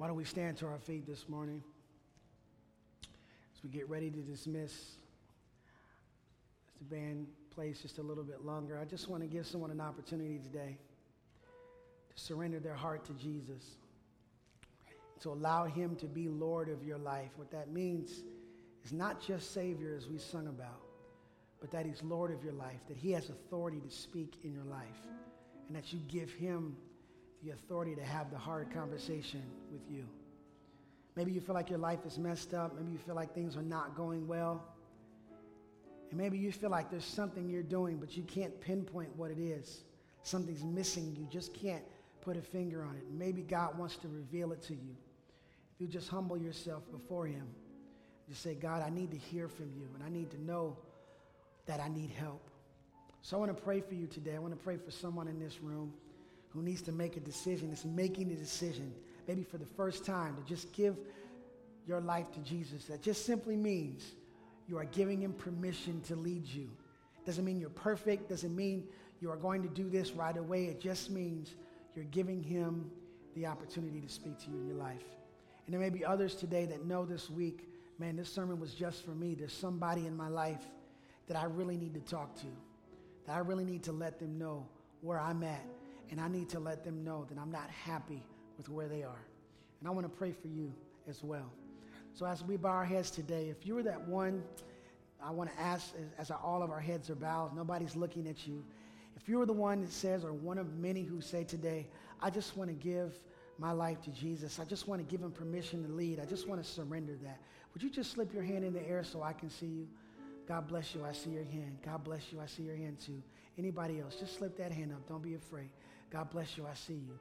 Why don't we stand to our feet this morning as we get ready to dismiss? As the band plays just a little bit longer, I just want to give someone an opportunity today to surrender their heart to Jesus, to allow Him to be Lord of your life. What that means is not just Savior, as we sung about, but that He's Lord of your life, that He has authority to speak in your life, and that you give Him the authority to have the hard conversation with you. Maybe you feel like your life is messed up. Maybe you feel like things are not going well. And maybe you feel like there's something you're doing, but you can't pinpoint what it is. Something's missing. You just can't put a finger on it. Maybe God wants to reveal it to you. If you just humble yourself before Him, just say, God, I need to hear from you, and I need to know that I need help. So I want to pray for you today. I want to pray for someone in this room who needs to make a decision, is making a decision, maybe for the first time, to just give your life to Jesus. That just simply means you are giving him permission to lead you. Doesn't mean you're perfect, doesn't mean you are going to do this right away. It just means you're giving him the opportunity to speak to you in your life. And there may be others today that know this week, man, this sermon was just for me. There's somebody in my life that I really need to talk to, that I really need to let them know where I'm at and I need to let them know that I'm not happy with where they are. And I want to pray for you as well. So as we bow our heads today, if you were that one, I want to ask, as all of our heads are bowed, nobody's looking at you. If you were the one that says, or one of many who say today, I just want to give my life to Jesus. I just want to give him permission to lead. I just want to surrender that. Would you just slip your hand in the air so I can see you? God bless you. I see your hand. God bless you. I see your hand too. Anybody else? Just slip that hand up. Don't be afraid. God bless you. I see you.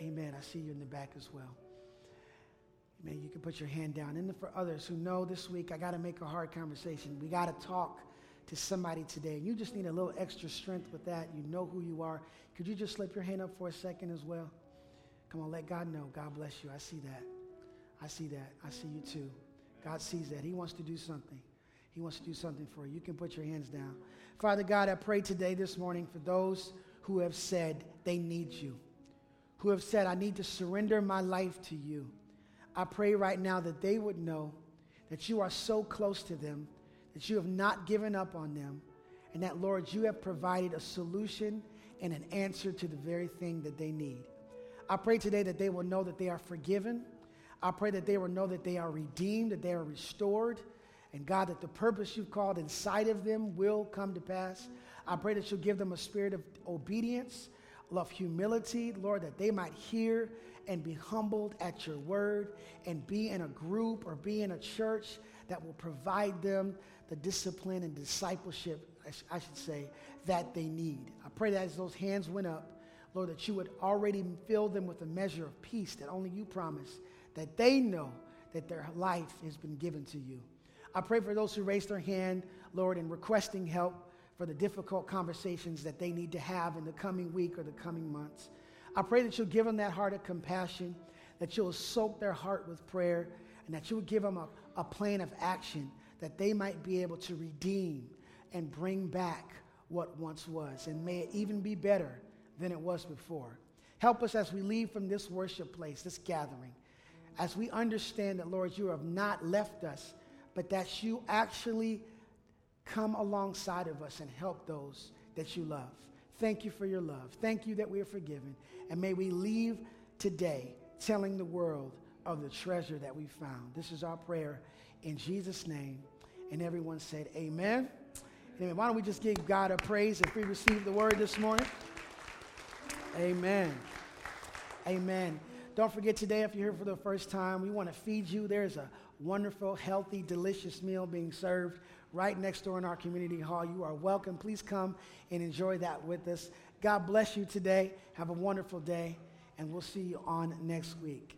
Amen. I see you in the back as well. Amen. You can put your hand down. And for others who know this week, I got to make a hard conversation. We got to talk to somebody today. And you just need a little extra strength with that. You know who you are. Could you just slip your hand up for a second as well? Come on, let God know. God bless you. I see that. I see that. I see you too. God sees that. He wants to do something. He wants to do something for you. You can put your hands down. Father God, I pray today, this morning, for those who have said they need you, who have said, I need to surrender my life to you. I pray right now that they would know that you are so close to them, that you have not given up on them, and that, Lord, you have provided a solution and an answer to the very thing that they need. I pray today that they will know that they are forgiven. I pray that they will know that they are redeemed, that they are restored, and God, that the purpose you've called inside of them will come to pass. I pray that you'll give them a spirit of obedience, of humility, Lord, that they might hear and be humbled at your word and be in a group or be in a church that will provide them the discipline and discipleship, I should say, that they need. I pray that as those hands went up, Lord, that you would already fill them with a measure of peace that only you promise, that they know that their life has been given to you. I pray for those who raised their hand, Lord, in requesting help for the difficult conversations that they need to have in the coming week or the coming months. I pray that you'll give them that heart of compassion, that you'll soak their heart with prayer, and that you will give them a, a plan of action that they might be able to redeem and bring back what once was, and may it even be better than it was before. Help us as we leave from this worship place, this gathering, as we understand that, Lord, you have not left us, but that you actually come alongside of us and help those that you love. Thank you for your love. Thank you that we are forgiven. And may we leave today telling the world of the treasure that we found. This is our prayer in Jesus' name. And everyone said, Amen. Amen. Why don't we just give God a praise if we receive the word this morning? Amen. Amen. Don't forget today, if you're here for the first time, we want to feed you. There's a wonderful, healthy, delicious meal being served right next door in our community hall. You are welcome. Please come and enjoy that with us. God bless you today. Have a wonderful day, and we'll see you on next week.